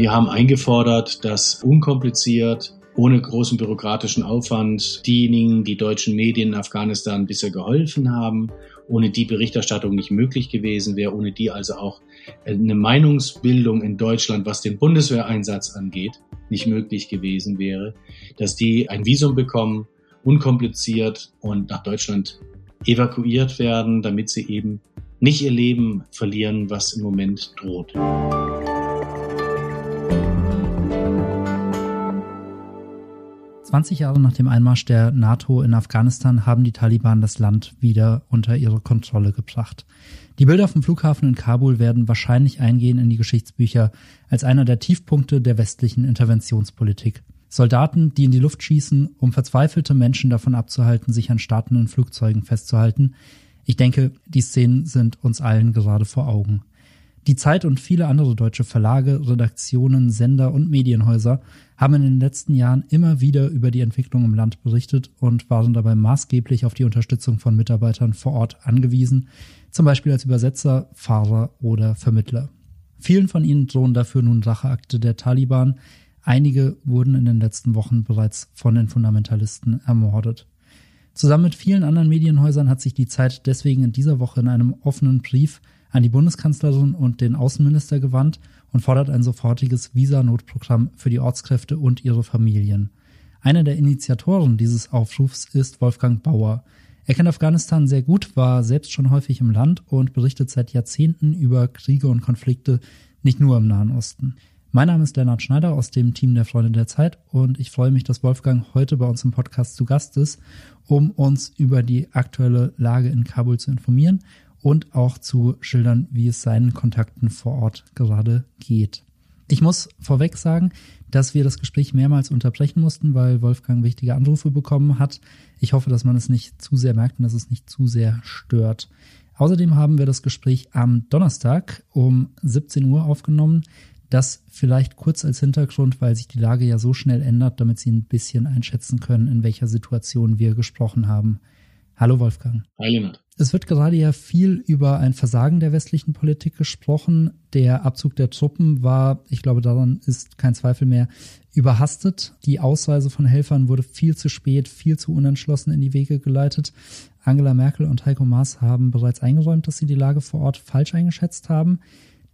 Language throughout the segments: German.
Wir haben eingefordert, dass unkompliziert ohne großen bürokratischen Aufwand diejenigen, die deutschen Medien in Afghanistan bisher geholfen haben, ohne die Berichterstattung nicht möglich gewesen wäre, ohne die also auch eine Meinungsbildung in Deutschland, was den Bundeswehreinsatz angeht, nicht möglich gewesen wäre, dass die ein Visum bekommen, unkompliziert und nach Deutschland evakuiert werden, damit sie eben nicht ihr Leben verlieren, was im Moment droht. 20 Jahre nach dem Einmarsch der NATO in Afghanistan haben die Taliban das Land wieder unter ihre Kontrolle gebracht. Die Bilder vom Flughafen in Kabul werden wahrscheinlich eingehen in die Geschichtsbücher als einer der Tiefpunkte der westlichen Interventionspolitik. Soldaten, die in die Luft schießen, um verzweifelte Menschen davon abzuhalten, sich an startenden Flugzeugen festzuhalten. Ich denke, die Szenen sind uns allen gerade vor Augen. Die Zeit und viele andere deutsche Verlage, Redaktionen, Sender und Medienhäuser haben in den letzten Jahren immer wieder über die Entwicklung im Land berichtet und waren dabei maßgeblich auf die Unterstützung von Mitarbeitern vor Ort angewiesen, zum Beispiel als Übersetzer, Fahrer oder Vermittler. Vielen von ihnen drohen dafür nun Racheakte der Taliban. Einige wurden in den letzten Wochen bereits von den Fundamentalisten ermordet. Zusammen mit vielen anderen Medienhäusern hat sich die Zeit deswegen in dieser Woche in einem offenen Brief an die Bundeskanzlerin und den Außenminister gewandt und fordert ein sofortiges Visa-Notprogramm für die Ortskräfte und ihre Familien. Einer der Initiatoren dieses Aufrufs ist Wolfgang Bauer. Er kennt Afghanistan sehr gut, war selbst schon häufig im Land und berichtet seit Jahrzehnten über Kriege und Konflikte, nicht nur im Nahen Osten. Mein Name ist Lennart Schneider aus dem Team der Freunde der Zeit und ich freue mich, dass Wolfgang heute bei uns im Podcast zu Gast ist, um uns über die aktuelle Lage in Kabul zu informieren und auch zu schildern, wie es seinen Kontakten vor Ort gerade geht. Ich muss vorweg sagen, dass wir das Gespräch mehrmals unterbrechen mussten, weil Wolfgang wichtige Anrufe bekommen hat. Ich hoffe, dass man es nicht zu sehr merkt und dass es nicht zu sehr stört. Außerdem haben wir das Gespräch am Donnerstag um 17 Uhr aufgenommen. Das vielleicht kurz als Hintergrund, weil sich die Lage ja so schnell ändert, damit Sie ein bisschen einschätzen können, in welcher Situation wir gesprochen haben. Hallo Wolfgang. Hi Lennart. Es wird gerade ja viel über ein Versagen der westlichen Politik gesprochen. Der Abzug der Truppen war, ich glaube, daran ist kein Zweifel mehr, überhastet. Die Ausweise von Helfern wurde viel zu spät, viel zu unentschlossen in die Wege geleitet. Angela Merkel und Heiko Maas haben bereits eingeräumt, dass sie die Lage vor Ort falsch eingeschätzt haben.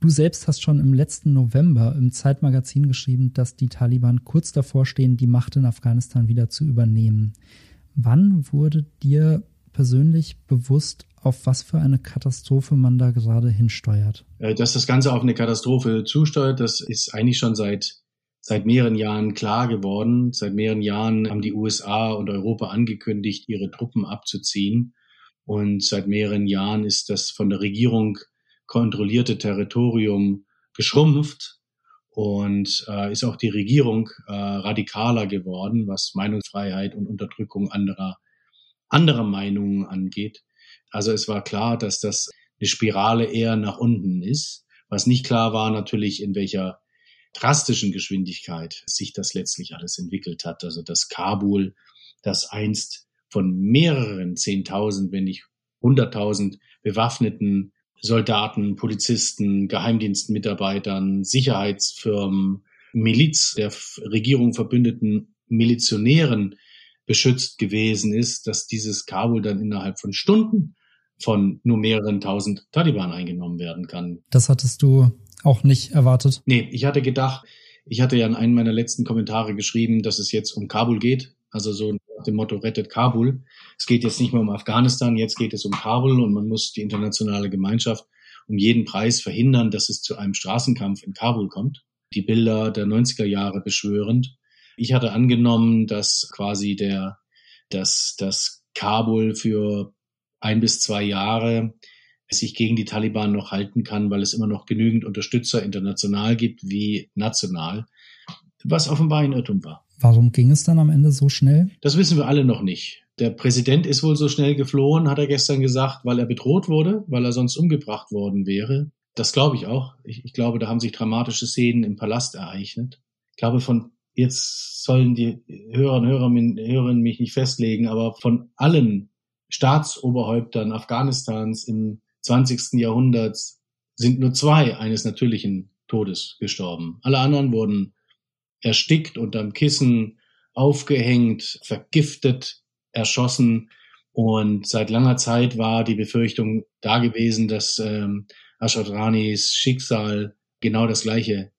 Du selbst hast schon im letzten November im Zeitmagazin geschrieben, dass die Taliban kurz davor stehen, die Macht in Afghanistan wieder zu übernehmen. Wann wurde dir persönlich bewusst, auf was für eine Katastrophe man da gerade hinsteuert? Äh, dass das Ganze auf eine Katastrophe zusteuert, das ist eigentlich schon seit seit mehreren Jahren klar geworden. Seit mehreren Jahren haben die USA und Europa angekündigt, ihre Truppen abzuziehen. Und seit mehreren Jahren ist das von der Regierung kontrollierte Territorium geschrumpft und äh, ist auch die Regierung äh, radikaler geworden, was Meinungsfreiheit und Unterdrückung anderer anderer Meinungen angeht. Also es war klar, dass das eine Spirale eher nach unten ist. Was nicht klar war natürlich, in welcher drastischen Geschwindigkeit sich das letztlich alles entwickelt hat. Also dass Kabul, das einst von mehreren Zehntausend, wenn nicht hunderttausend bewaffneten Soldaten, Polizisten, Geheimdienstmitarbeitern, Sicherheitsfirmen, Miliz der Regierung verbündeten Milizionären beschützt gewesen ist, dass dieses Kabul dann innerhalb von Stunden von nur mehreren tausend Taliban eingenommen werden kann. Das hattest du auch nicht erwartet? Nee, ich hatte gedacht, ich hatte ja in einem meiner letzten Kommentare geschrieben, dass es jetzt um Kabul geht. Also so nach dem Motto rettet Kabul. Es geht jetzt nicht mehr um Afghanistan, jetzt geht es um Kabul und man muss die internationale Gemeinschaft um jeden Preis verhindern, dass es zu einem Straßenkampf in Kabul kommt. Die Bilder der 90er Jahre beschwörend. Ich hatte angenommen, dass quasi der, dass das Kabul für ein bis zwei Jahre sich gegen die Taliban noch halten kann, weil es immer noch genügend Unterstützer international gibt wie national, was offenbar ein Irrtum war. Warum ging es dann am Ende so schnell? Das wissen wir alle noch nicht. Der Präsident ist wohl so schnell geflohen, hat er gestern gesagt, weil er bedroht wurde, weil er sonst umgebracht worden wäre. Das glaube ich auch. Ich, ich glaube, da haben sich dramatische Szenen im Palast ereignet. Ich glaube, von jetzt sollen die Hörer und Hörerinnen mich nicht festlegen, aber von allen Staatsoberhäuptern Afghanistans im 20. Jahrhundert sind nur zwei eines natürlichen Todes gestorben. Alle anderen wurden erstickt, unterm Kissen, aufgehängt, vergiftet, erschossen. Und seit langer Zeit war die Befürchtung da gewesen, dass ähm, Ashad Ranis Schicksal genau das gleiche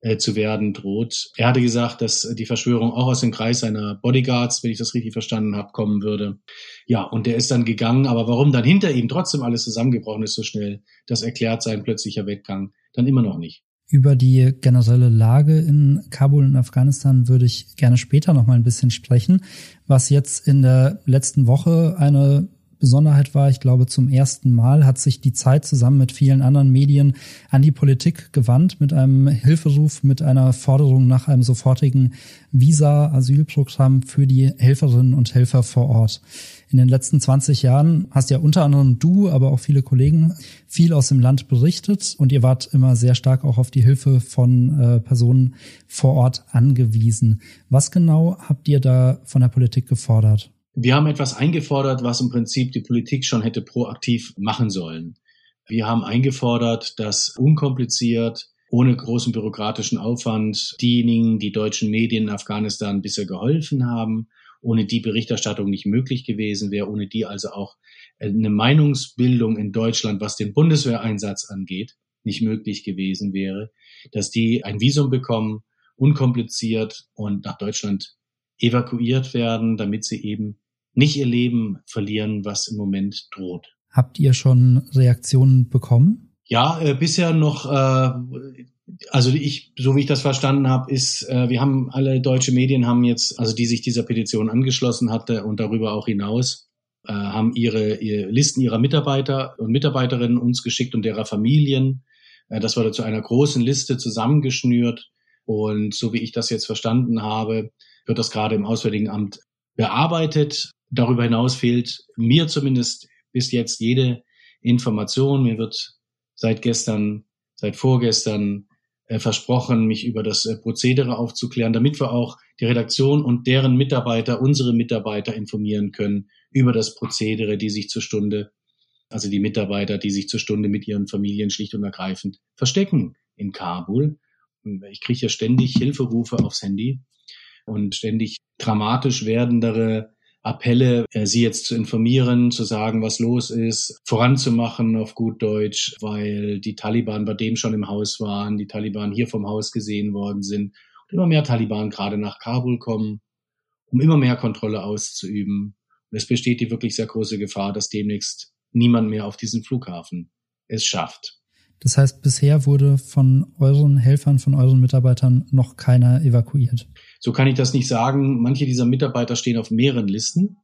äh, zu werden droht. Er hatte gesagt, dass die Verschwörung auch aus dem Kreis seiner Bodyguards, wenn ich das richtig verstanden habe, kommen würde. Ja, und der ist dann gegangen, aber warum dann hinter ihm trotzdem alles zusammengebrochen ist so schnell, das erklärt sein plötzlicher Weggang dann immer noch nicht. Über die generelle Lage in Kabul in Afghanistan würde ich gerne später noch mal ein bisschen sprechen. Was jetzt in der letzten Woche eine Besonderheit war, ich glaube, zum ersten Mal hat sich die Zeit zusammen mit vielen anderen Medien an die Politik gewandt mit einem Hilferuf, mit einer Forderung nach einem sofortigen Visa-Asylprogramm für die Helferinnen und Helfer vor Ort. In den letzten 20 Jahren hast ja unter anderem du, aber auch viele Kollegen viel aus dem Land berichtet und ihr wart immer sehr stark auch auf die Hilfe von äh, Personen vor Ort angewiesen. Was genau habt ihr da von der Politik gefordert? Wir haben etwas eingefordert, was im Prinzip die Politik schon hätte proaktiv machen sollen. Wir haben eingefordert, dass unkompliziert, ohne großen bürokratischen Aufwand diejenigen, die deutschen Medien in Afghanistan bisher geholfen haben, ohne die Berichterstattung nicht möglich gewesen wäre, ohne die also auch eine Meinungsbildung in Deutschland, was den Bundeswehreinsatz angeht, nicht möglich gewesen wäre, dass die ein Visum bekommen, unkompliziert und nach Deutschland evakuiert werden, damit sie eben nicht ihr Leben verlieren, was im Moment droht. Habt ihr schon Reaktionen bekommen? Ja, äh, bisher noch, äh, also ich, so wie ich das verstanden habe, ist, äh, wir haben alle deutsche Medien haben jetzt, also die sich dieser Petition angeschlossen hatte und darüber auch hinaus, äh, haben ihre, ihre Listen ihrer Mitarbeiter und Mitarbeiterinnen uns geschickt und derer Familien. Äh, das wurde zu einer großen Liste zusammengeschnürt. Und so wie ich das jetzt verstanden habe, wird das gerade im Auswärtigen Amt bearbeitet. Darüber hinaus fehlt mir zumindest bis jetzt jede Information. Mir wird seit gestern, seit vorgestern äh, versprochen, mich über das äh, Prozedere aufzuklären, damit wir auch die Redaktion und deren Mitarbeiter, unsere Mitarbeiter informieren können über das Prozedere, die sich zur Stunde, also die Mitarbeiter, die sich zur Stunde mit ihren Familien schlicht und ergreifend verstecken in Kabul. Ich kriege ja ständig Hilferufe aufs Handy und ständig dramatisch werdendere Appelle, äh, sie jetzt zu informieren, zu sagen, was los ist, voranzumachen auf gut Deutsch, weil die Taliban bei dem schon im Haus waren, die Taliban hier vom Haus gesehen worden sind und immer mehr Taliban gerade nach Kabul kommen, um immer mehr Kontrolle auszuüben. Und es besteht die wirklich sehr große Gefahr, dass demnächst niemand mehr auf diesen Flughafen es schafft. Das heißt, bisher wurde von euren Helfern, von euren Mitarbeitern noch keiner evakuiert. So kann ich das nicht sagen. Manche dieser Mitarbeiter stehen auf mehreren Listen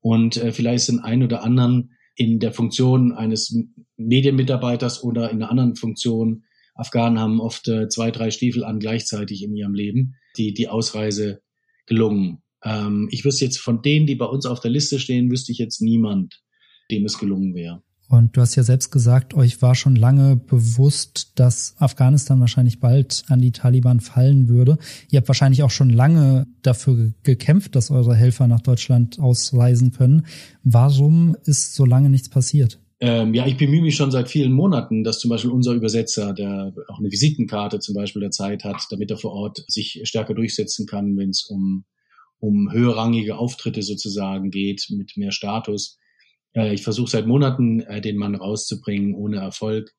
und äh, vielleicht sind ein oder anderen in der Funktion eines Medienmitarbeiters oder in einer anderen Funktion. Afghanen haben oft äh, zwei, drei Stiefel an gleichzeitig in ihrem Leben, die die Ausreise gelungen. Ähm, ich wüsste jetzt von denen, die bei uns auf der Liste stehen, wüsste ich jetzt niemand, dem es gelungen wäre. Und du hast ja selbst gesagt, euch war schon lange bewusst, dass Afghanistan wahrscheinlich bald an die Taliban fallen würde. Ihr habt wahrscheinlich auch schon lange dafür gekämpft, dass eure Helfer nach Deutschland ausreisen können. Warum ist so lange nichts passiert? Ähm, ja, ich bemühe mich schon seit vielen Monaten, dass zum Beispiel unser Übersetzer, der auch eine Visitenkarte zum Beispiel der Zeit hat, damit er vor Ort sich stärker durchsetzen kann, wenn es um, um höherrangige Auftritte sozusagen geht, mit mehr Status äh, ich versuche seit Monaten, äh, den Mann rauszubringen, ohne Erfolg.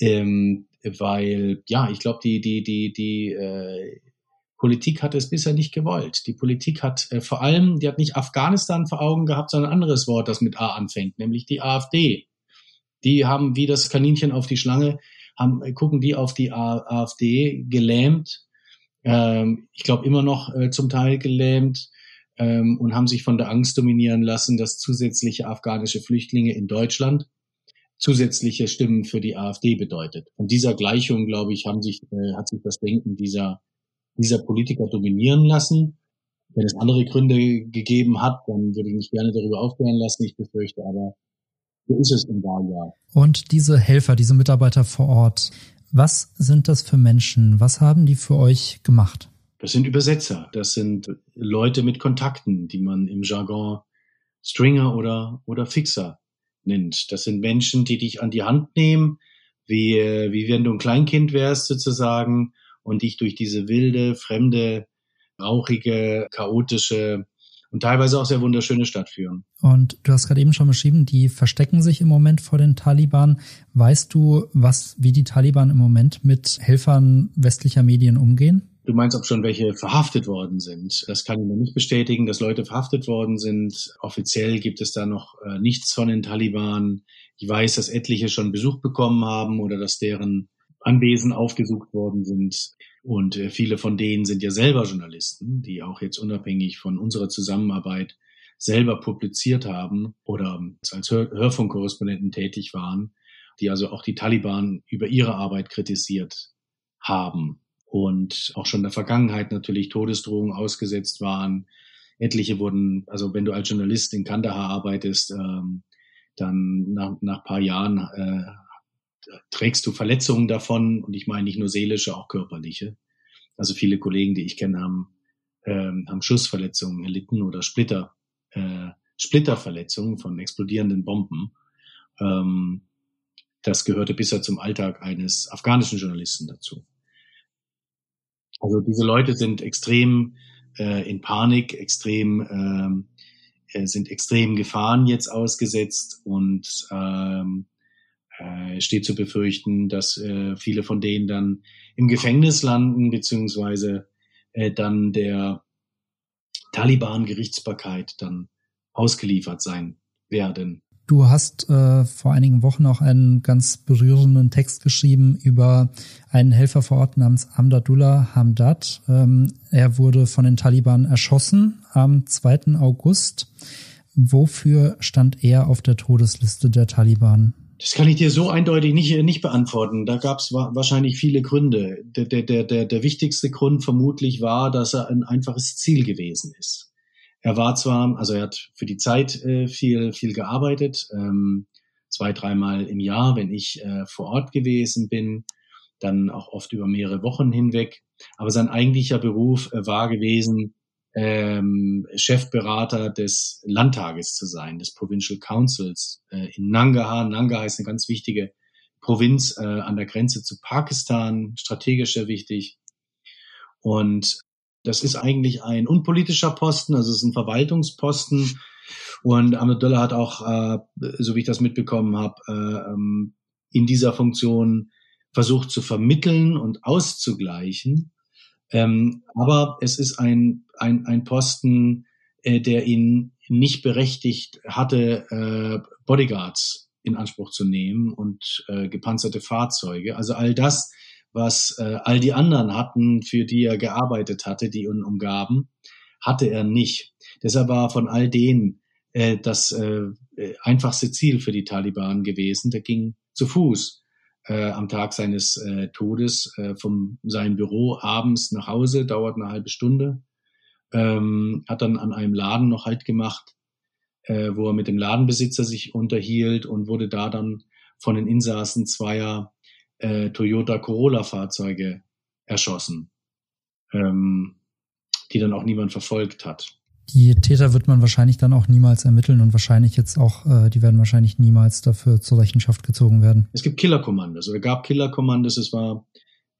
Ähm, weil, ja, ich glaube, die, die, die, die äh, Politik hat es bisher nicht gewollt. Die Politik hat äh, vor allem, die hat nicht Afghanistan vor Augen gehabt, sondern ein anderes Wort, das mit A anfängt, nämlich die AfD. Die haben wie das Kaninchen auf die Schlange, haben, gucken die auf die AfD gelähmt. Ähm, ich glaube immer noch äh, zum Teil gelähmt ähm, und haben sich von der Angst dominieren lassen, dass zusätzliche afghanische Flüchtlinge in Deutschland zusätzliche Stimmen für die AfD bedeutet. Von dieser Gleichung, glaube ich, haben sich, äh, hat sich das Denken dieser, dieser Politiker dominieren lassen. Wenn es andere Gründe gegeben hat, dann würde ich mich gerne darüber aufklären lassen. Ich befürchte aber, so ist es im Wahljahr. Und diese Helfer, diese Mitarbeiter vor Ort, was sind das für Menschen? Was haben die für euch gemacht? Das sind Übersetzer, das sind Leute mit Kontakten, die man im Jargon Stringer oder, oder Fixer nennt. Das sind Menschen, die dich an die Hand nehmen, wie, wie wenn du ein Kleinkind wärst sozusagen und dich durch diese wilde, fremde, rauchige, chaotische und teilweise auch sehr wunderschöne Stadt führen. Und du hast gerade eben schon beschrieben, die verstecken sich im Moment vor den Taliban. Weißt du, was, wie die Taliban im Moment mit Helfern westlicher Medien umgehen? Du meinst, ob schon welche verhaftet worden sind. Das kann ich mir nicht bestätigen, dass Leute verhaftet worden sind. Offiziell gibt es da noch äh, nichts von den Taliban. Ich weiß, dass etliche schon Besuch bekommen haben oder dass deren Anwesen aufgesucht worden sind. Und äh, viele von denen sind ja selber Journalisten, die auch jetzt unabhängig von unserer Zusammenarbeit selber publiziert haben oder als Hör Hörfunkkorrespondenten tätig waren, die also auch die Taliban über ihre Arbeit kritisiert haben und auch schon in der Vergangenheit natürlich Todesdrohungen ausgesetzt waren. Etliche wurden, also wenn du als Journalist in Kandahar arbeitest, ähm, dann nach, nach paar Jahren äh, trägst du Verletzungen davon und ich meine nicht nur seelische, auch körperliche. Also viele Kollegen, die ich kenne, haben, ähm, haben Schussverletzungen erlitten oder Splitter, äh, Splitterverletzungen von explodierenden Bomben. Ähm, das gehörte bisher zum Alltag eines afghanischen Journalisten dazu. Also diese Leute sind extrem äh, in Panik, extrem ähm, äh, sind extrem Gefahren jetzt ausgesetzt und ähm, äh, steht zu befürchten, dass äh, viele von denen dann im Gefängnis landen beziehungsweise äh, dann der Taliban-Gerichtsbarkeit dann ausgeliefert sein werden. Du hast äh, vor einigen Wochen auch einen ganz berührenden Text geschrieben über einen Helfer vor Ort namens Amdadullah Hamdad. Ähm, er wurde von den Taliban erschossen am 2. August. Wofür stand er auf der Todesliste der Taliban? Das kann ich dir so eindeutig nicht, nicht beantworten. Da gab es wahrscheinlich viele Gründe. Der, der, der, der wichtigste Grund vermutlich war, dass er ein einfaches Ziel gewesen ist. Er war zwar, also er hat für die Zeit äh, viel, viel gearbeitet, ähm, zwei, dreimal im Jahr, wenn ich äh, vor Ort gewesen bin, dann auch oft über mehrere Wochen hinweg. Aber sein eigentlicher Beruf äh, war gewesen, ähm, Chefberater des Landtages zu sein, des Provincial Councils äh, in Nangarhar. Nangarhar ist eine ganz wichtige Provinz äh, an der Grenze zu Pakistan, strategisch sehr wichtig. Und das ist eigentlich ein unpolitischer Posten, also es ist ein Verwaltungsposten. Und Ahmedullah hat auch, äh, so wie ich das mitbekommen habe, äh, ähm, in dieser Funktion versucht zu vermitteln und auszugleichen. Ähm, aber es ist ein, ein, ein Posten, äh, der ihn nicht berechtigt hatte, äh, Bodyguards in Anspruch zu nehmen und äh, gepanzerte Fahrzeuge. Also all das, was äh, all die anderen hatten, für die er gearbeitet hatte, die ihn umgaben, hatte er nicht. Deshalb war von all denen äh, das äh, einfachste Ziel für die Taliban gewesen. Der ging zu Fuß äh, am Tag seines äh, Todes äh, von seinem Büro abends nach Hause, dauert eine halbe Stunde, ähm, hat dann an einem Laden noch Halt gemacht, äh, wo er mit dem Ladenbesitzer sich unterhielt und wurde da dann von den Insassen zweier äh, Toyota Corolla-Fahrzeuge erschossen, ähm, die dann auch niemand verfolgt hat. Die Täter wird man wahrscheinlich dann auch niemals ermitteln und wahrscheinlich jetzt auch, äh, die werden wahrscheinlich niemals dafür zur Rechenschaft gezogen werden. Es gibt Killerkommandos oder gab Killerkommandos. Es war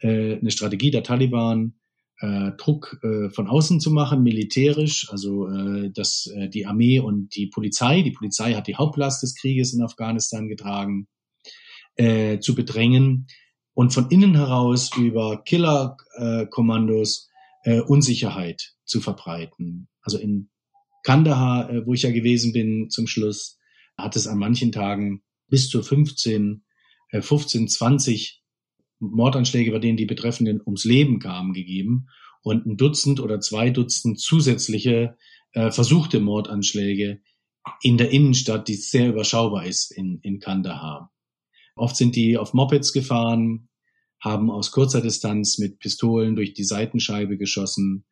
äh, eine Strategie der Taliban, äh, Druck äh, von außen zu machen, militärisch, also äh, dass äh, die Armee und die Polizei, die Polizei hat die Hauptlast des Krieges in Afghanistan getragen, äh, zu bedrängen und von innen heraus über Killerkommandos äh, Unsicherheit zu verbreiten. Also in Kandahar, äh, wo ich ja gewesen bin zum Schluss, hat es an manchen Tagen bis zu 15, äh, 15, 20 Mordanschläge, bei denen die Betreffenden ums Leben kamen, gegeben und ein Dutzend oder zwei Dutzend zusätzliche äh, versuchte Mordanschläge in der Innenstadt, die sehr überschaubar ist in, in Kandahar. Oft sind die auf Mopeds gefahren, haben aus kurzer Distanz mit Pistolen durch die Seitenscheibe geschossen.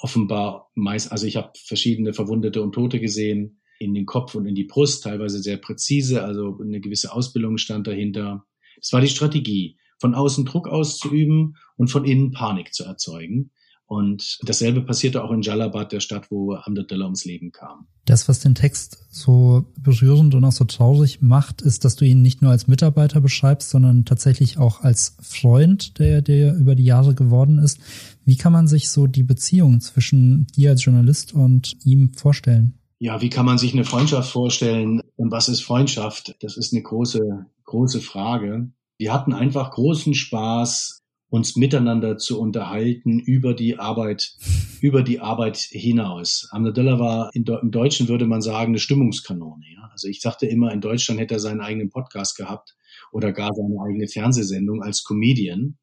Offenbar meist, also ich habe verschiedene Verwundete und Tote gesehen, in den Kopf und in die Brust, teilweise sehr präzise, also eine gewisse Ausbildung stand dahinter. Das war die Strategie, von außen Druck auszuüben und von innen Panik zu erzeugen. Und dasselbe passierte auch in Jalabad, der Stadt, wo Hamdullah ums Leben kam. Das, was den Text so berührend und auch so traurig macht, ist, dass du ihn nicht nur als Mitarbeiter beschreibst, sondern tatsächlich auch als Freund, der, der über die Jahre geworden ist. Wie kann man sich so die Beziehung zwischen dir als Journalist und ihm vorstellen? Ja, wie kann man sich eine Freundschaft vorstellen? Und was ist Freundschaft? Das ist eine große, große Frage. Wir hatten einfach großen Spaß, uns miteinander zu unterhalten über die Arbeit, über die Arbeit hinaus. Amnadullah war in, im Deutschen würde man sagen eine Stimmungskanone. Ja? Also ich sagte immer, in Deutschland hätte er seinen eigenen Podcast gehabt oder gar seine eigene Fernsehsendung als Comedian.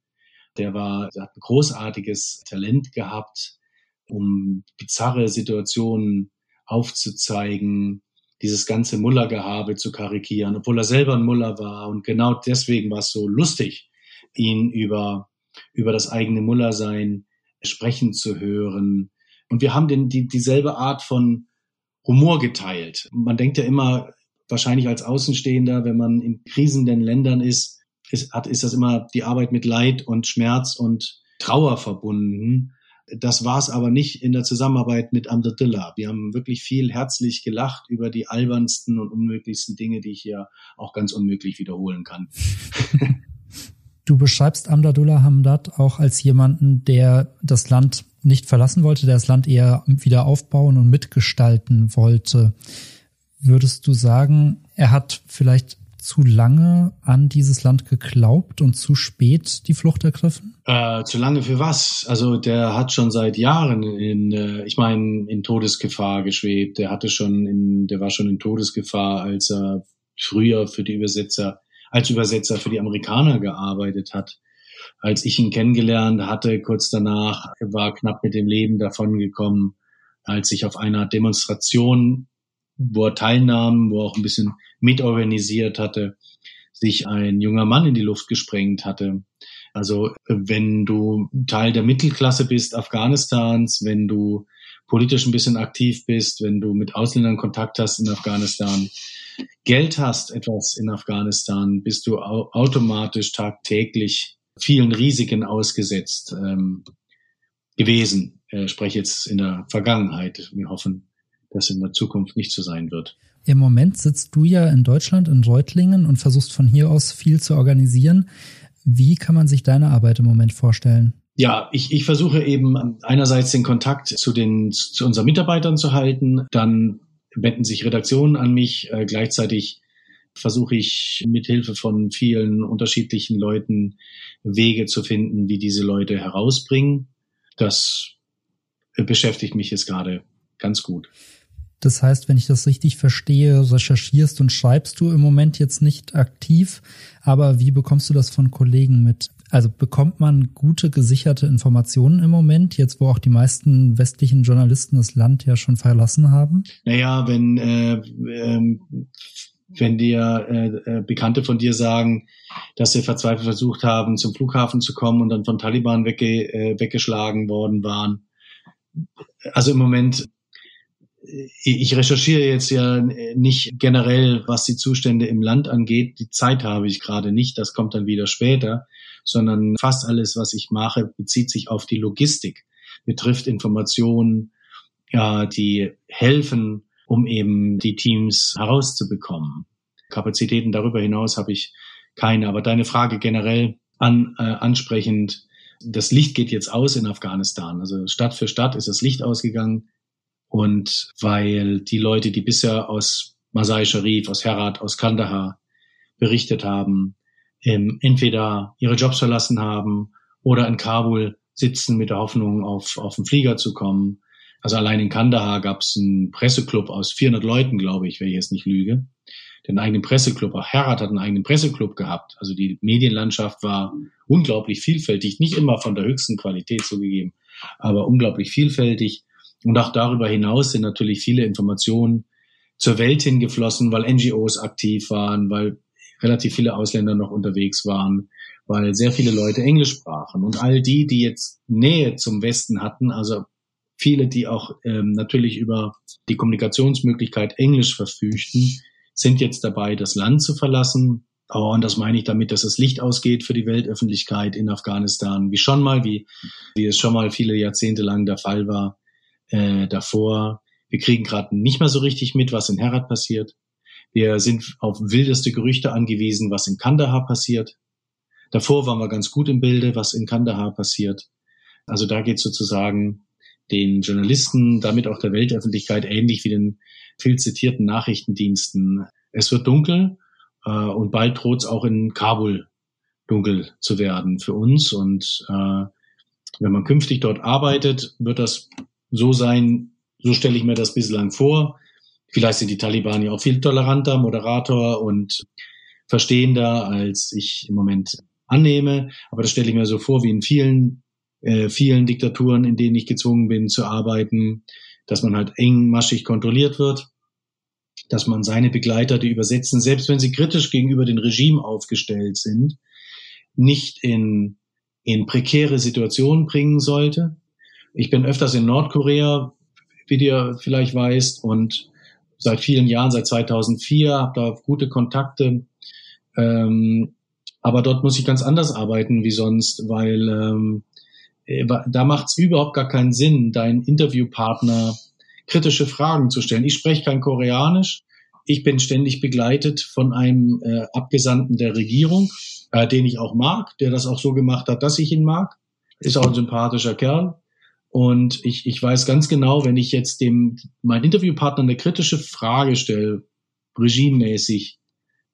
Der war, der hat ein großartiges Talent gehabt, um bizarre Situationen aufzuzeigen, dieses ganze Mullergehabe zu karikieren, obwohl er selber ein Muller war. Und genau deswegen war es so lustig, ihn über über das eigene Mullersein sprechen zu hören. Und wir haben den, die, dieselbe Art von Humor geteilt. Man denkt ja immer, wahrscheinlich als Außenstehender, wenn man in krisenden Ländern ist, ist, hat, ist das immer die Arbeit mit Leid und Schmerz und Trauer verbunden. Das war es aber nicht in der Zusammenarbeit mit Amdadullah. Wir haben wirklich viel herzlich gelacht über die albernsten und unmöglichsten Dinge, die ich hier auch ganz unmöglich wiederholen kann. Du beschreibst Amdadullah Hamdad auch als jemanden, der das Land nicht verlassen wollte, der das Land eher wieder aufbauen und mitgestalten wollte. Würdest du sagen, er hat vielleicht zu lange an dieses Land geglaubt und zu spät die Flucht ergriffen? Äh, zu lange für was? Also der hat schon seit Jahren in, äh, ich meine, in Todesgefahr geschwebt. Der hatte schon, in, der war schon in Todesgefahr, als er früher für die Übersetzer als Übersetzer für die Amerikaner gearbeitet hat. Als ich ihn kennengelernt hatte, kurz danach, war knapp mit dem Leben davongekommen, als ich auf einer Demonstration, wo er teilnahm, wo er auch ein bisschen mitorganisiert hatte, sich ein junger Mann in die Luft gesprengt hatte. Also wenn du Teil der Mittelklasse bist Afghanistans, wenn du politisch ein bisschen aktiv bist, wenn du mit Ausländern Kontakt hast in Afghanistan, Geld hast etwas in Afghanistan, bist du automatisch tagtäglich vielen Risiken ausgesetzt ähm, gewesen. Ich spreche jetzt in der Vergangenheit. Wir hoffen, dass in der Zukunft nicht so sein wird. Im Moment sitzt du ja in Deutschland, in Reutlingen und versuchst von hier aus viel zu organisieren. Wie kann man sich deine Arbeit im Moment vorstellen? Ja, ich, ich versuche eben einerseits den Kontakt zu den zu unseren Mitarbeitern zu halten, dann wenden sich Redaktionen an mich. Äh, gleichzeitig versuche ich mit Hilfe von vielen unterschiedlichen Leuten Wege zu finden, wie diese Leute herausbringen. Das beschäftigt mich jetzt gerade ganz gut. Das heißt, wenn ich das richtig verstehe, recherchierst und schreibst du im Moment jetzt nicht aktiv, aber wie bekommst du das von Kollegen mit? Also bekommt man gute gesicherte Informationen im Moment, jetzt wo auch die meisten westlichen Journalisten das Land ja schon verlassen haben? Naja, wenn äh, äh, wenn dir äh, äh, Bekannte von dir sagen, dass sie verzweifelt versucht haben, zum Flughafen zu kommen und dann von Taliban wegge äh, weggeschlagen worden waren. Also im Moment ich recherchiere jetzt ja nicht generell, was die Zustände im Land angeht. Die Zeit habe ich gerade nicht, das kommt dann wieder später, sondern fast alles, was ich mache, bezieht sich auf die Logistik, betrifft Informationen, ja, die helfen, um eben die Teams herauszubekommen. Kapazitäten darüber hinaus habe ich keine. Aber deine Frage generell an, äh, ansprechend, das Licht geht jetzt aus in Afghanistan. Also Stadt für Stadt ist das Licht ausgegangen. Und weil die Leute, die bisher aus Masai Sharif, aus Herat, aus Kandahar berichtet haben, ähm, entweder ihre Jobs verlassen haben oder in Kabul sitzen mit der Hoffnung, auf, auf den Flieger zu kommen. Also allein in Kandahar gab es einen Presseclub aus 400 Leuten, glaube ich, wenn ich jetzt nicht lüge. Den eigenen Presseclub. Auch Herat hat einen eigenen Presseclub gehabt. Also die Medienlandschaft war unglaublich vielfältig, nicht immer von der höchsten Qualität zugegeben, aber unglaublich vielfältig. Und auch darüber hinaus sind natürlich viele Informationen zur Welt hingeflossen, weil NGOs aktiv waren, weil relativ viele Ausländer noch unterwegs waren, weil sehr viele Leute Englisch sprachen. Und all die, die jetzt Nähe zum Westen hatten, also viele, die auch ähm, natürlich über die Kommunikationsmöglichkeit Englisch verfügten, sind jetzt dabei, das Land zu verlassen. Und das meine ich damit, dass das Licht ausgeht für die Weltöffentlichkeit in Afghanistan, wie schon mal, wie, wie es schon mal viele Jahrzehnte lang der Fall war äh, davor. Wir kriegen gerade nicht mehr so richtig mit, was in Herat passiert. Wir sind auf wildeste Gerüchte angewiesen, was in Kandahar passiert. Davor waren wir ganz gut im Bilde, was in Kandahar passiert. Also da geht sozusagen den Journalisten, damit auch der Weltöffentlichkeit ähnlich wie den viel zitierten Nachrichtendiensten. Es wird dunkel äh, und bald droht es auch in Kabul dunkel zu werden für uns. Und äh, wenn man künftig dort arbeitet, wird das so sein, so stelle ich mir das bislang vor. Vielleicht sind die Taliban ja auch viel toleranter, moderator und verstehender, als ich im Moment annehme. Aber das stelle ich mir so vor, wie in vielen, äh, vielen Diktaturen, in denen ich gezwungen bin zu arbeiten, dass man halt engmaschig kontrolliert wird, dass man seine Begleiter, die übersetzen, selbst wenn sie kritisch gegenüber dem Regime aufgestellt sind, nicht in, in prekäre Situationen bringen sollte. Ich bin öfters in Nordkorea, wie du vielleicht weißt, und seit vielen Jahren, seit 2004, habe da gute Kontakte. Ähm, aber dort muss ich ganz anders arbeiten wie sonst, weil ähm, äh, da macht es überhaupt gar keinen Sinn, deinen Interviewpartner kritische Fragen zu stellen. Ich spreche kein Koreanisch. Ich bin ständig begleitet von einem äh, Abgesandten der Regierung, äh, den ich auch mag, der das auch so gemacht hat, dass ich ihn mag. Ist auch ein sympathischer Kerl. Und ich, ich weiß ganz genau, wenn ich jetzt dem mein Interviewpartner eine kritische Frage stelle, regimemäßig,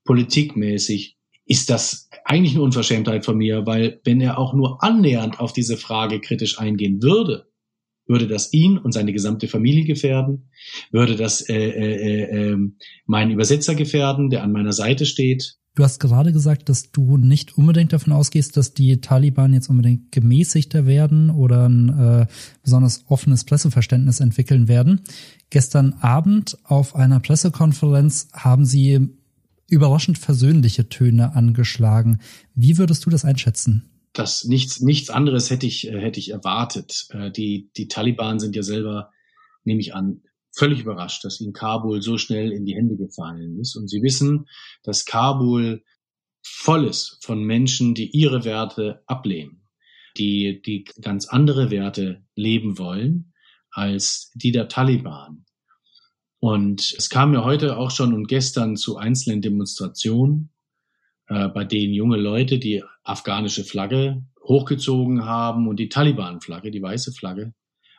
politikmäßig, ist das eigentlich eine Unverschämtheit von mir, weil wenn er auch nur annähernd auf diese Frage kritisch eingehen würde, würde das ihn und seine gesamte Familie gefährden, würde das äh, äh, äh, ähm, meinen Übersetzer gefährden, der an meiner Seite steht. Du hast gerade gesagt, dass du nicht unbedingt davon ausgehst, dass die Taliban jetzt unbedingt gemäßigter werden oder ein äh, besonders offenes Presseverständnis entwickeln werden. Gestern Abend auf einer Pressekonferenz haben sie überraschend versöhnliche Töne angeschlagen. Wie würdest du das einschätzen? Das nichts, nichts anderes hätte ich, äh, hätte ich erwartet. Äh, die, die Taliban sind ja selber, nehme ich an, völlig überrascht, dass ihnen Kabul so schnell in die Hände gefallen ist. Und sie wissen, dass Kabul voll ist von Menschen, die ihre Werte ablehnen, die, die ganz andere Werte leben wollen als die der Taliban. Und es kam ja heute auch schon und gestern zu einzelnen Demonstrationen, äh, bei denen junge Leute die afghanische Flagge hochgezogen haben und die Taliban-Flagge, die weiße Flagge,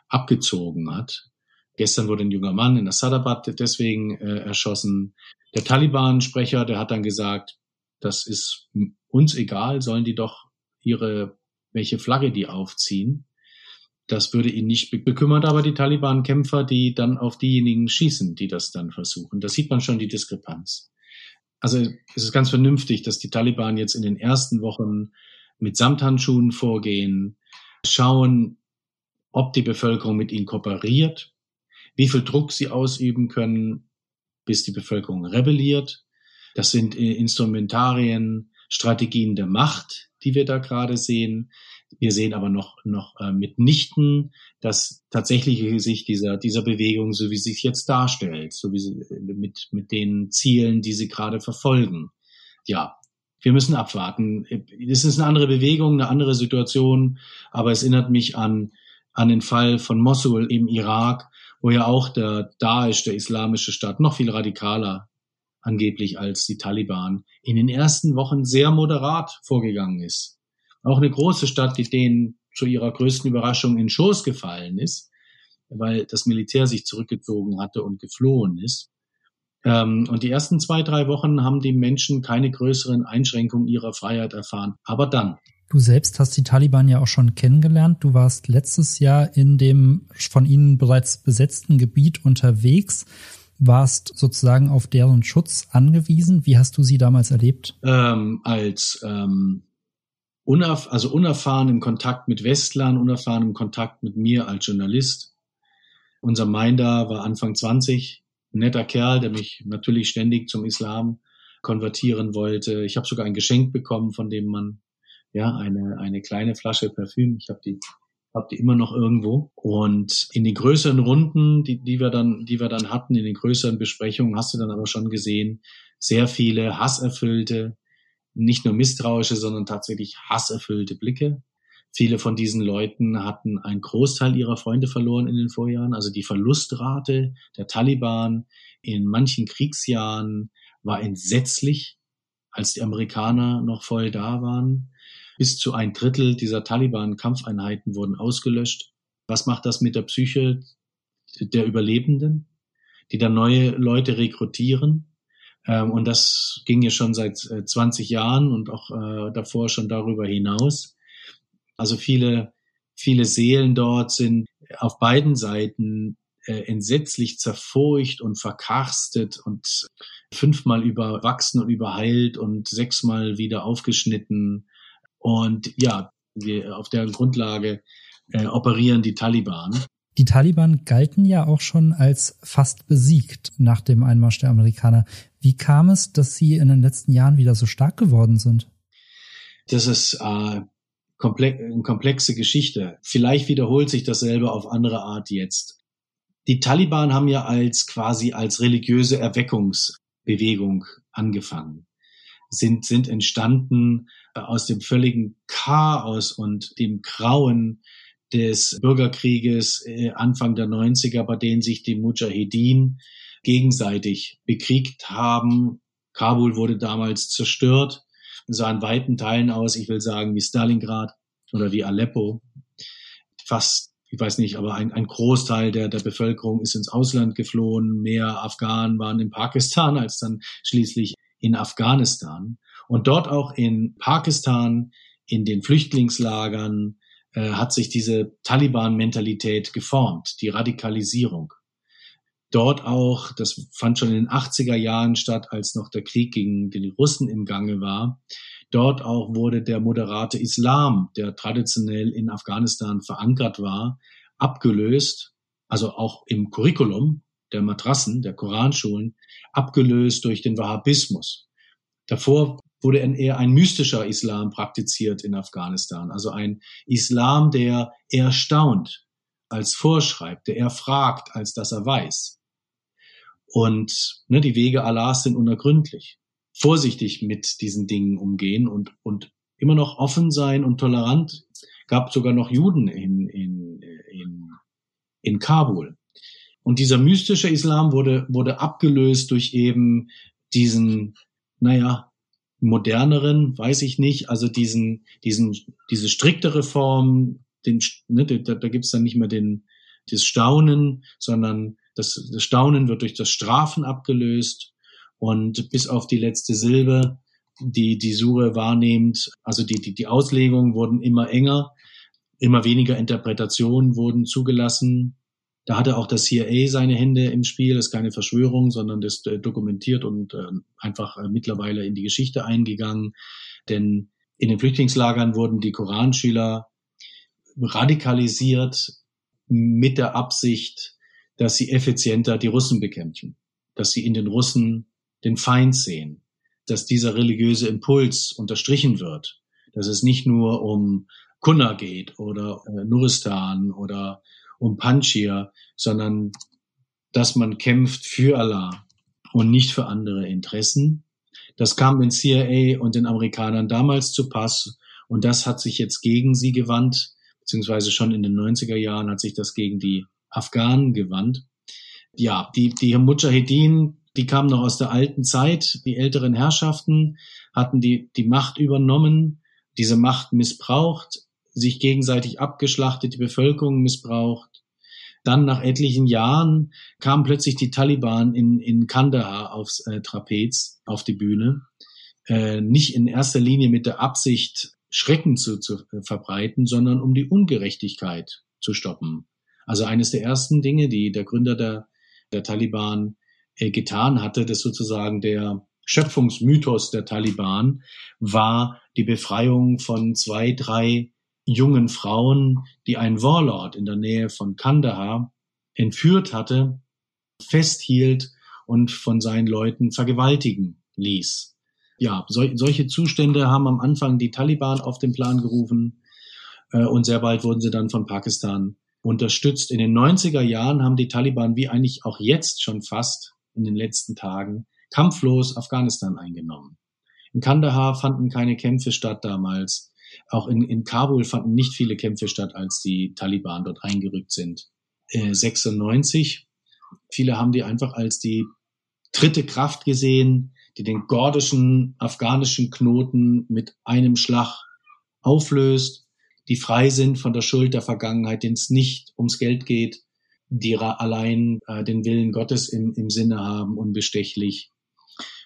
abgezogen hat. Gestern wurde ein junger Mann in Assadabad deswegen äh, erschossen. Der Taliban-Sprecher, der hat dann gesagt, das ist uns egal, sollen die doch ihre, welche Flagge die aufziehen. Das würde ihn nicht bekümmern, aber die Taliban-Kämpfer, die dann auf diejenigen schießen, die das dann versuchen. Da sieht man schon die Diskrepanz. Also es ist ganz vernünftig, dass die Taliban jetzt in den ersten Wochen mit Samthandschuhen vorgehen, schauen, ob die Bevölkerung mit ihnen kooperiert, wie viel Druck sie ausüben können, bis die Bevölkerung rebelliert. Das sind Instrumentarien, Strategien der Macht, die wir da gerade sehen. Wir sehen aber noch, noch äh, mitnichten das tatsächliche Gesicht dieser, dieser Bewegung, so wie sie sich jetzt darstellt, so wie sie mit, mit den Zielen, die sie gerade verfolgen. Ja, wir müssen abwarten. Es ist eine andere Bewegung, eine andere Situation, aber es erinnert mich an, an den Fall von Mosul im Irak, wo ja auch der Daesh, der islamische Staat, noch viel radikaler angeblich als die Taliban, in den ersten Wochen sehr moderat vorgegangen ist auch eine große Stadt, die denen zu ihrer größten Überraschung in Schoß gefallen ist, weil das Militär sich zurückgezogen hatte und geflohen ist. Ähm, und die ersten zwei, drei Wochen haben die Menschen keine größeren Einschränkungen ihrer Freiheit erfahren. Aber dann. Du selbst hast die Taliban ja auch schon kennengelernt. Du warst letztes Jahr in dem von ihnen bereits besetzten Gebiet unterwegs warst sozusagen auf deren Schutz angewiesen. Wie hast du sie damals erlebt? Ähm, als ähm, unerf also unerfahren im Kontakt mit Westlern, unerfahren im Kontakt mit mir als Journalist. Unser Minder war Anfang 20, ein netter Kerl, der mich natürlich ständig zum Islam konvertieren wollte. Ich habe sogar ein Geschenk bekommen von dem Mann, ja, eine, eine kleine Flasche Parfüm. Ich habe die hab die immer noch irgendwo. Und in den größeren Runden, die, die wir dann, die wir dann hatten, in den größeren Besprechungen, hast du dann aber schon gesehen, sehr viele hasserfüllte, nicht nur misstrauische, sondern tatsächlich hasserfüllte Blicke. Viele von diesen Leuten hatten einen Großteil ihrer Freunde verloren in den Vorjahren. Also die Verlustrate der Taliban in manchen Kriegsjahren war entsetzlich, als die Amerikaner noch voll da waren. Bis zu ein Drittel dieser Taliban-Kampfeinheiten wurden ausgelöscht. Was macht das mit der Psyche der Überlebenden, die dann neue Leute rekrutieren? Ähm, und das ging ja schon seit 20 äh, Jahren und auch äh, davor schon darüber hinaus. Also viele, viele Seelen dort sind auf beiden Seiten äh, entsetzlich zerfurcht und verkarstet und fünfmal überwachsen und überheilt und sechsmal wieder aufgeschnitten. Und ja, wir, auf deren Grundlage äh, operieren die Taliban. Die Taliban galten ja auch schon als fast besiegt nach dem Einmarsch der Amerikaner. Wie kam es, dass sie in den letzten Jahren wieder so stark geworden sind? Das ist äh, komple eine komplexe Geschichte. Vielleicht wiederholt sich dasselbe auf andere Art jetzt. Die Taliban haben ja als quasi als religiöse Erweckungsbewegung angefangen, sind, sind entstanden äh, aus dem völligen Chaos und dem Grauen des Bürgerkrieges äh, Anfang der 90er, bei denen sich die Mujahedin gegenseitig bekriegt haben. Kabul wurde damals zerstört, sah in weiten Teilen aus, ich will sagen, wie Stalingrad oder wie Aleppo. Fast, ich weiß nicht, aber ein, ein Großteil der, der Bevölkerung ist ins Ausland geflohen. Mehr Afghanen waren in Pakistan als dann schließlich in Afghanistan. Und dort auch in Pakistan, in den Flüchtlingslagern, äh, hat sich diese Taliban-Mentalität geformt, die Radikalisierung. Dort auch, das fand schon in den 80er Jahren statt, als noch der Krieg gegen die Russen im Gange war. Dort auch wurde der moderate Islam, der traditionell in Afghanistan verankert war, abgelöst, also auch im Curriculum der Matrassen, der Koranschulen, abgelöst durch den Wahhabismus. Davor wurde eher ein mystischer Islam praktiziert in Afghanistan. Also ein Islam, der erstaunt als vorschreibt, der eher fragt, als dass er weiß. Und ne, die Wege Allahs sind unergründlich. Vorsichtig mit diesen Dingen umgehen und, und immer noch offen sein und tolerant. Gab sogar noch Juden in, in, in, in Kabul. Und dieser mystische Islam wurde, wurde abgelöst durch eben diesen, naja, moderneren, weiß ich nicht, also diesen, diesen, diese striktere Form, den, ne, da, da gibt's dann nicht mehr den, das Staunen, sondern das, das Staunen wird durch das Strafen abgelöst. Und bis auf die letzte Silbe, die die Sure wahrnehmend, also die, die, die Auslegungen wurden immer enger, immer weniger Interpretationen wurden zugelassen da hatte auch das CIA seine Hände im Spiel. Das ist keine Verschwörung, sondern das äh, dokumentiert und äh, einfach äh, mittlerweile in die Geschichte eingegangen. Denn in den Flüchtlingslagern wurden die Koranschüler radikalisiert mit der Absicht, dass sie effizienter die Russen bekämpfen, dass sie in den Russen den Feind sehen, dass dieser religiöse Impuls unterstrichen wird, dass es nicht nur um Kunna geht oder äh, Nuristan oder um Panchir, sondern dass man kämpft für Allah und nicht für andere Interessen. Das kam den CIA und den Amerikanern damals zu Pass und das hat sich jetzt gegen sie gewandt, beziehungsweise schon in den 90er Jahren hat sich das gegen die Afghanen gewandt. Ja, die, die Mujahedin, die kamen noch aus der alten Zeit. Die älteren Herrschaften hatten die, die Macht übernommen, diese Macht missbraucht, sich gegenseitig abgeschlachtet, die Bevölkerung missbraucht. Dann nach etlichen Jahren kamen plötzlich die Taliban in, in Kandahar aufs äh, Trapez, auf die Bühne. Äh, nicht in erster Linie mit der Absicht, Schrecken zu, zu äh, verbreiten, sondern um die Ungerechtigkeit zu stoppen. Also eines der ersten Dinge, die der Gründer der, der Taliban äh, getan hatte, das sozusagen der Schöpfungsmythos der Taliban war die Befreiung von zwei, drei jungen Frauen, die ein Warlord in der Nähe von Kandahar entführt hatte, festhielt und von seinen Leuten vergewaltigen ließ. Ja, sol solche Zustände haben am Anfang die Taliban auf den Plan gerufen äh, und sehr bald wurden sie dann von Pakistan unterstützt. In den 90er Jahren haben die Taliban, wie eigentlich auch jetzt schon fast in den letzten Tagen, kampflos Afghanistan eingenommen. In Kandahar fanden keine Kämpfe statt damals. Auch in, in Kabul fanden nicht viele Kämpfe statt, als die Taliban dort eingerückt sind. Äh, 96. Viele haben die einfach als die dritte Kraft gesehen, die den gordischen afghanischen Knoten mit einem Schlag auflöst, die frei sind von der Schuld der Vergangenheit, denen es nicht ums Geld geht, die allein äh, den Willen Gottes im, im Sinne haben, unbestechlich.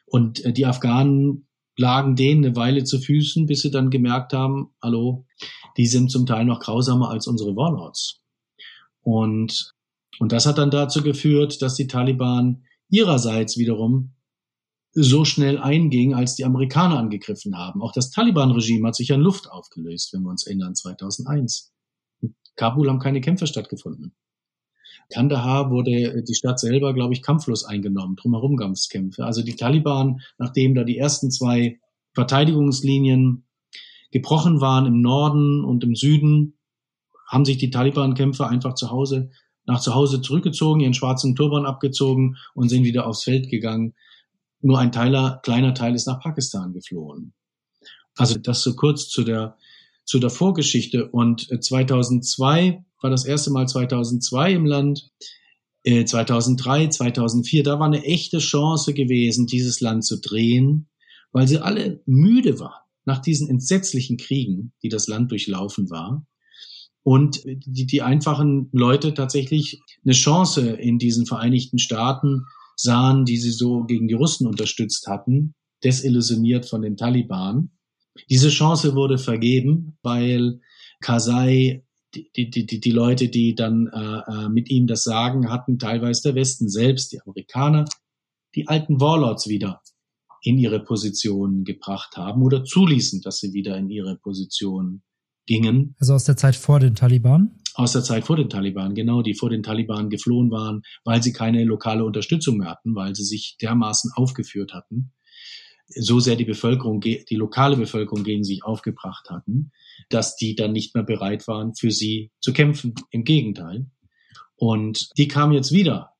Und äh, die Afghanen lagen denen eine Weile zu Füßen, bis sie dann gemerkt haben, hallo, die sind zum Teil noch grausamer als unsere Warlords. Und, und das hat dann dazu geführt, dass die Taliban ihrerseits wiederum so schnell einging, als die Amerikaner angegriffen haben. Auch das Taliban-Regime hat sich an Luft aufgelöst, wenn wir uns erinnern, 2001. In Kabul haben keine Kämpfe stattgefunden. Kandahar wurde die Stadt selber, glaube ich, kampflos eingenommen, drumherum gab es Kämpfe. Also die Taliban, nachdem da die ersten zwei Verteidigungslinien gebrochen waren im Norden und im Süden, haben sich die Taliban-Kämpfer einfach zu Hause nach zu Hause zurückgezogen, ihren schwarzen Turban abgezogen und sind wieder aufs Feld gegangen. Nur ein Teiler, kleiner Teil ist nach Pakistan geflohen. Also das so kurz zu der, zu der Vorgeschichte. Und 2002 äh, war das erste Mal 2002 im Land. 2003, äh, 2004, da war eine echte Chance gewesen, dieses Land zu drehen, weil sie alle müde waren nach diesen entsetzlichen Kriegen, die das Land durchlaufen war. Und die, die einfachen Leute tatsächlich eine Chance in diesen Vereinigten Staaten sahen, die sie so gegen die Russen unterstützt hatten, desillusioniert von den Taliban. Diese Chance wurde vergeben, weil Karzai die, die, die, die Leute, die dann äh, äh, mit ihm das Sagen hatten, teilweise der Westen selbst, die Amerikaner, die alten Warlords wieder in ihre Position gebracht haben oder zuließen, dass sie wieder in ihre Position gingen. Also aus der Zeit vor den Taliban? aus der Zeit vor den Taliban, genau, die vor den Taliban geflohen waren, weil sie keine lokale Unterstützung mehr hatten, weil sie sich dermaßen aufgeführt hatten, so sehr die Bevölkerung, die lokale Bevölkerung gegen sich aufgebracht hatten, dass die dann nicht mehr bereit waren, für sie zu kämpfen. Im Gegenteil. Und die kamen jetzt wieder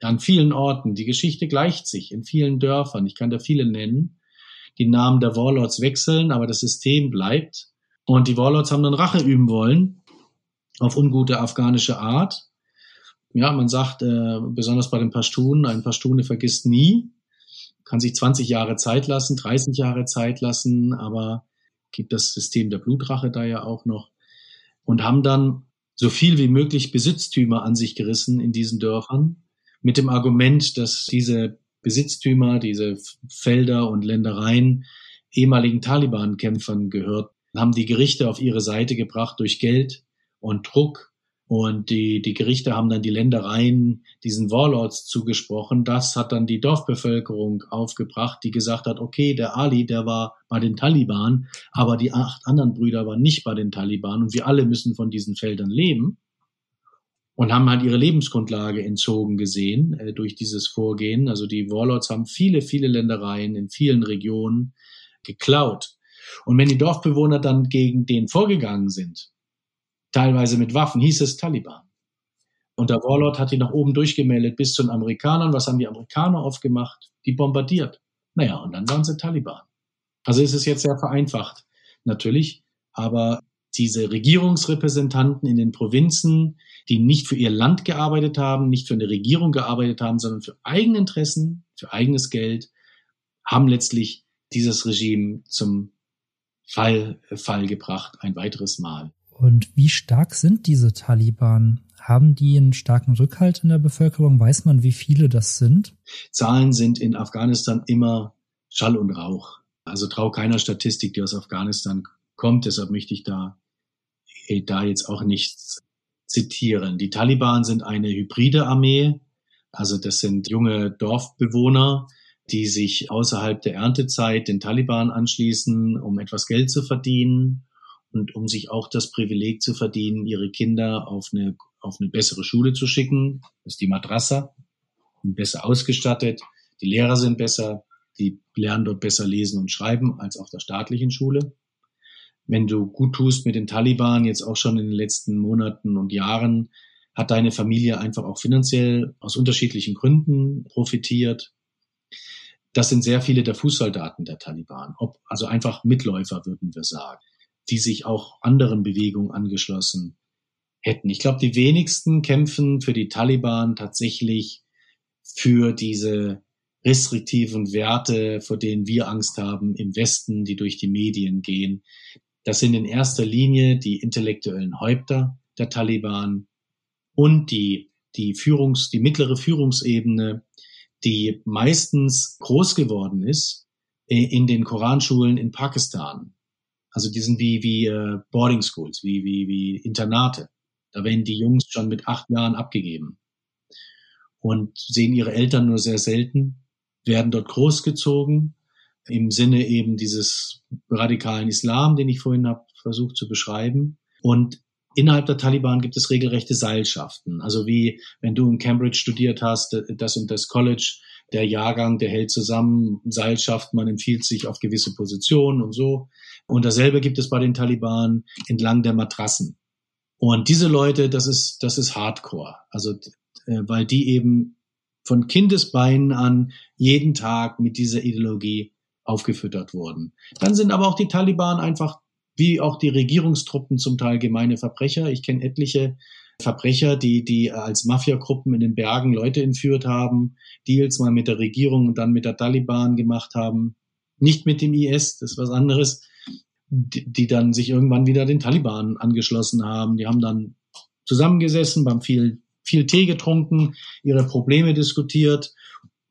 an vielen Orten. Die Geschichte gleicht sich in vielen Dörfern. Ich kann da viele nennen. Die Namen der Warlords wechseln, aber das System bleibt. Und die Warlords haben dann Rache üben wollen auf ungute afghanische Art. Ja, man sagt, äh, besonders bei den Pashtunen, ein Pashtune vergisst nie, kann sich 20 Jahre Zeit lassen, 30 Jahre Zeit lassen, aber gibt das System der Blutrache da ja auch noch und haben dann so viel wie möglich Besitztümer an sich gerissen in diesen Dörfern mit dem Argument, dass diese Besitztümer, diese Felder und Ländereien ehemaligen Taliban-Kämpfern gehört, haben die Gerichte auf ihre Seite gebracht durch Geld, und Druck. Und die, die Gerichte haben dann die Ländereien diesen Warlords zugesprochen. Das hat dann die Dorfbevölkerung aufgebracht, die gesagt hat, okay, der Ali, der war bei den Taliban, aber die acht anderen Brüder waren nicht bei den Taliban und wir alle müssen von diesen Feldern leben. Und haben halt ihre Lebensgrundlage entzogen gesehen äh, durch dieses Vorgehen. Also die Warlords haben viele, viele Ländereien in vielen Regionen geklaut. Und wenn die Dorfbewohner dann gegen den vorgegangen sind, teilweise mit Waffen, hieß es Taliban. Und der Warlord hat die nach oben durchgemeldet bis zu den Amerikanern. Was haben die Amerikaner oft gemacht? Die bombardiert. Naja, und dann waren sie Taliban. Also ist es jetzt sehr vereinfacht, natürlich. Aber diese Regierungsrepräsentanten in den Provinzen, die nicht für ihr Land gearbeitet haben, nicht für eine Regierung gearbeitet haben, sondern für eigene Interessen, für eigenes Geld, haben letztlich dieses Regime zum Fall, Fall gebracht, ein weiteres Mal. Und wie stark sind diese Taliban? Haben die einen starken Rückhalt in der Bevölkerung? Weiß man, wie viele das sind? Zahlen sind in Afghanistan immer Schall und Rauch. Also trau keiner Statistik, die aus Afghanistan kommt. Deshalb möchte ich da, eh, da jetzt auch nichts zitieren. Die Taliban sind eine hybride Armee. Also das sind junge Dorfbewohner, die sich außerhalb der Erntezeit den Taliban anschließen, um etwas Geld zu verdienen und um sich auch das Privileg zu verdienen, ihre Kinder auf eine, auf eine bessere Schule zu schicken. Das ist die Madrassa, besser ausgestattet, die Lehrer sind besser, die lernen dort besser lesen und schreiben als auf der staatlichen Schule. Wenn du gut tust mit den Taliban, jetzt auch schon in den letzten Monaten und Jahren, hat deine Familie einfach auch finanziell aus unterschiedlichen Gründen profitiert. das sind sehr viele der Fußsoldaten der Taliban, ob, also einfach Mitläufer würden wir sagen, die sich auch anderen Bewegungen angeschlossen hätten. Ich glaube, die wenigsten kämpfen für die Taliban tatsächlich für diese restriktiven Werte, vor denen wir Angst haben im Westen, die durch die Medien gehen. Das sind in erster Linie die intellektuellen Häupter der Taliban und die, die Führungs, die mittlere Führungsebene, die meistens groß geworden ist äh, in den Koranschulen in Pakistan. Also die sind wie, wie äh, Boarding Schools, wie, wie, wie Internate. Da werden die Jungs schon mit acht Jahren abgegeben und sehen ihre Eltern nur sehr selten, werden dort großgezogen im Sinne eben dieses radikalen Islam, den ich vorhin habe versucht zu beschreiben. Und innerhalb der Taliban gibt es regelrechte Seilschaften. Also wie wenn du in Cambridge studiert hast, das und das College, der Jahrgang, der hält zusammen, Seilschaft, man empfiehlt sich auf gewisse Positionen und so. Und dasselbe gibt es bei den Taliban entlang der Matrassen. Und diese Leute, das ist, das ist Hardcore. Also, äh, weil die eben von Kindesbeinen an jeden Tag mit dieser Ideologie aufgefüttert wurden. Dann sind aber auch die Taliban einfach wie auch die Regierungstruppen zum Teil gemeine Verbrecher. Ich kenne etliche Verbrecher, die, die als Mafiagruppen in den Bergen Leute entführt haben, Deals mal mit der Regierung und dann mit der Taliban gemacht haben. Nicht mit dem IS, das ist was anderes, die, die dann sich irgendwann wieder den Taliban angeschlossen haben. Die haben dann zusammengesessen, haben viel, viel Tee getrunken, ihre Probleme diskutiert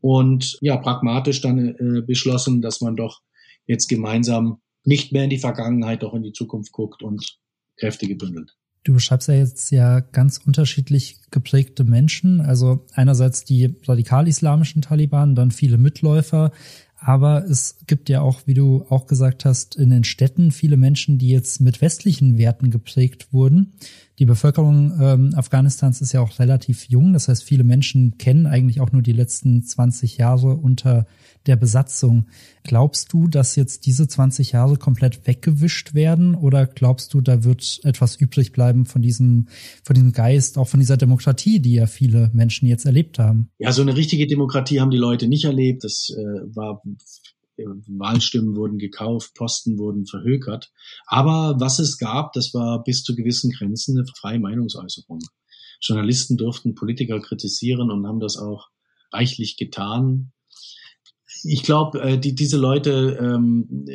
und ja, pragmatisch dann äh, beschlossen, dass man doch jetzt gemeinsam nicht mehr in die Vergangenheit, doch in die Zukunft guckt und Kräfte gebündelt. Du beschreibst ja jetzt ja ganz unterschiedlich geprägte Menschen. Also einerseits die radikal-islamischen Taliban, dann viele Mitläufer. Aber es gibt ja auch, wie du auch gesagt hast, in den Städten viele Menschen, die jetzt mit westlichen Werten geprägt wurden. Die Bevölkerung ähm, Afghanistans ist ja auch relativ jung. Das heißt, viele Menschen kennen eigentlich auch nur die letzten 20 Jahre unter der Besatzung. Glaubst du, dass jetzt diese 20 Jahre komplett weggewischt werden oder glaubst du, da wird etwas übrig bleiben von diesem, von diesem Geist, auch von dieser Demokratie, die ja viele Menschen jetzt erlebt haben? Ja, so eine richtige Demokratie haben die Leute nicht erlebt. Das äh, war Wahlstimmen wurden gekauft, Posten wurden verhökert. Aber was es gab, das war bis zu gewissen Grenzen eine freie Meinungsäußerung. Journalisten durften Politiker kritisieren und haben das auch reichlich getan ich glaube, äh, die, diese Leute, ähm,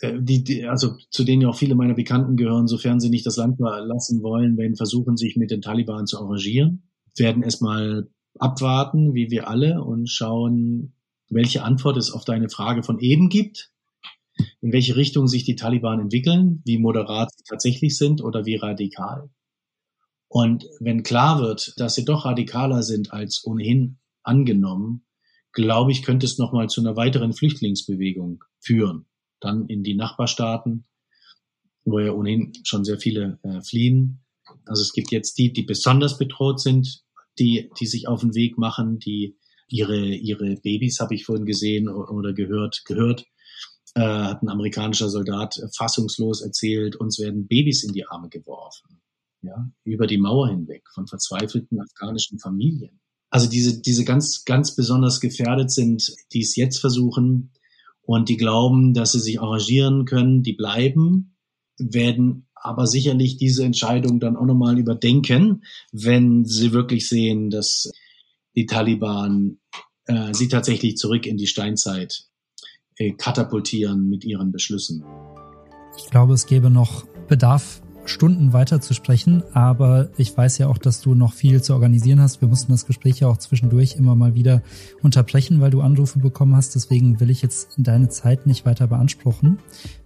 äh, die, die, also zu denen ja auch viele meiner Bekannten gehören, sofern sie nicht das Land verlassen wollen, werden versuchen, sich mit den Taliban zu arrangieren, werden erstmal abwarten, wie wir alle, und schauen, welche Antwort es auf deine Frage von eben gibt, in welche Richtung sich die Taliban entwickeln, wie moderat sie tatsächlich sind oder wie radikal. Und wenn klar wird, dass sie doch radikaler sind als ohnehin angenommen, glaube ich, könnte es nochmal zu einer weiteren Flüchtlingsbewegung führen. Dann in die Nachbarstaaten, wo ja ohnehin schon sehr viele äh, fliehen. Also es gibt jetzt die, die besonders bedroht sind, die, die sich auf den Weg machen, die ihre, ihre Babys, habe ich vorhin gesehen oder gehört, gehört, äh, hat ein amerikanischer Soldat fassungslos erzählt, uns werden Babys in die Arme geworfen. Ja, über die Mauer hinweg von verzweifelten afghanischen Familien. Also diese, diese ganz, ganz besonders gefährdet sind, die es jetzt versuchen und die glauben, dass sie sich arrangieren können, die bleiben, werden aber sicherlich diese Entscheidung dann auch nochmal überdenken, wenn sie wirklich sehen, dass die Taliban äh, sie tatsächlich zurück in die Steinzeit äh, katapultieren mit ihren Beschlüssen. Ich glaube, es gäbe noch Bedarf Stunden weiter zu sprechen, aber ich weiß ja auch, dass du noch viel zu organisieren hast. Wir mussten das Gespräch ja auch zwischendurch immer mal wieder unterbrechen, weil du Anrufe bekommen hast. Deswegen will ich jetzt deine Zeit nicht weiter beanspruchen.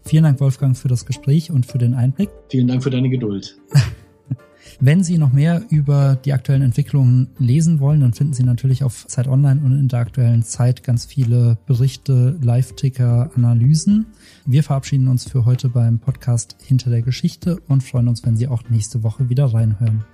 Vielen Dank, Wolfgang, für das Gespräch und für den Einblick. Vielen Dank für deine Geduld. Wenn Sie noch mehr über die aktuellen Entwicklungen lesen wollen, dann finden Sie natürlich auf Zeit Online und in der aktuellen Zeit ganz viele Berichte, Live-Ticker, Analysen. Wir verabschieden uns für heute beim Podcast Hinter der Geschichte und freuen uns, wenn Sie auch nächste Woche wieder reinhören.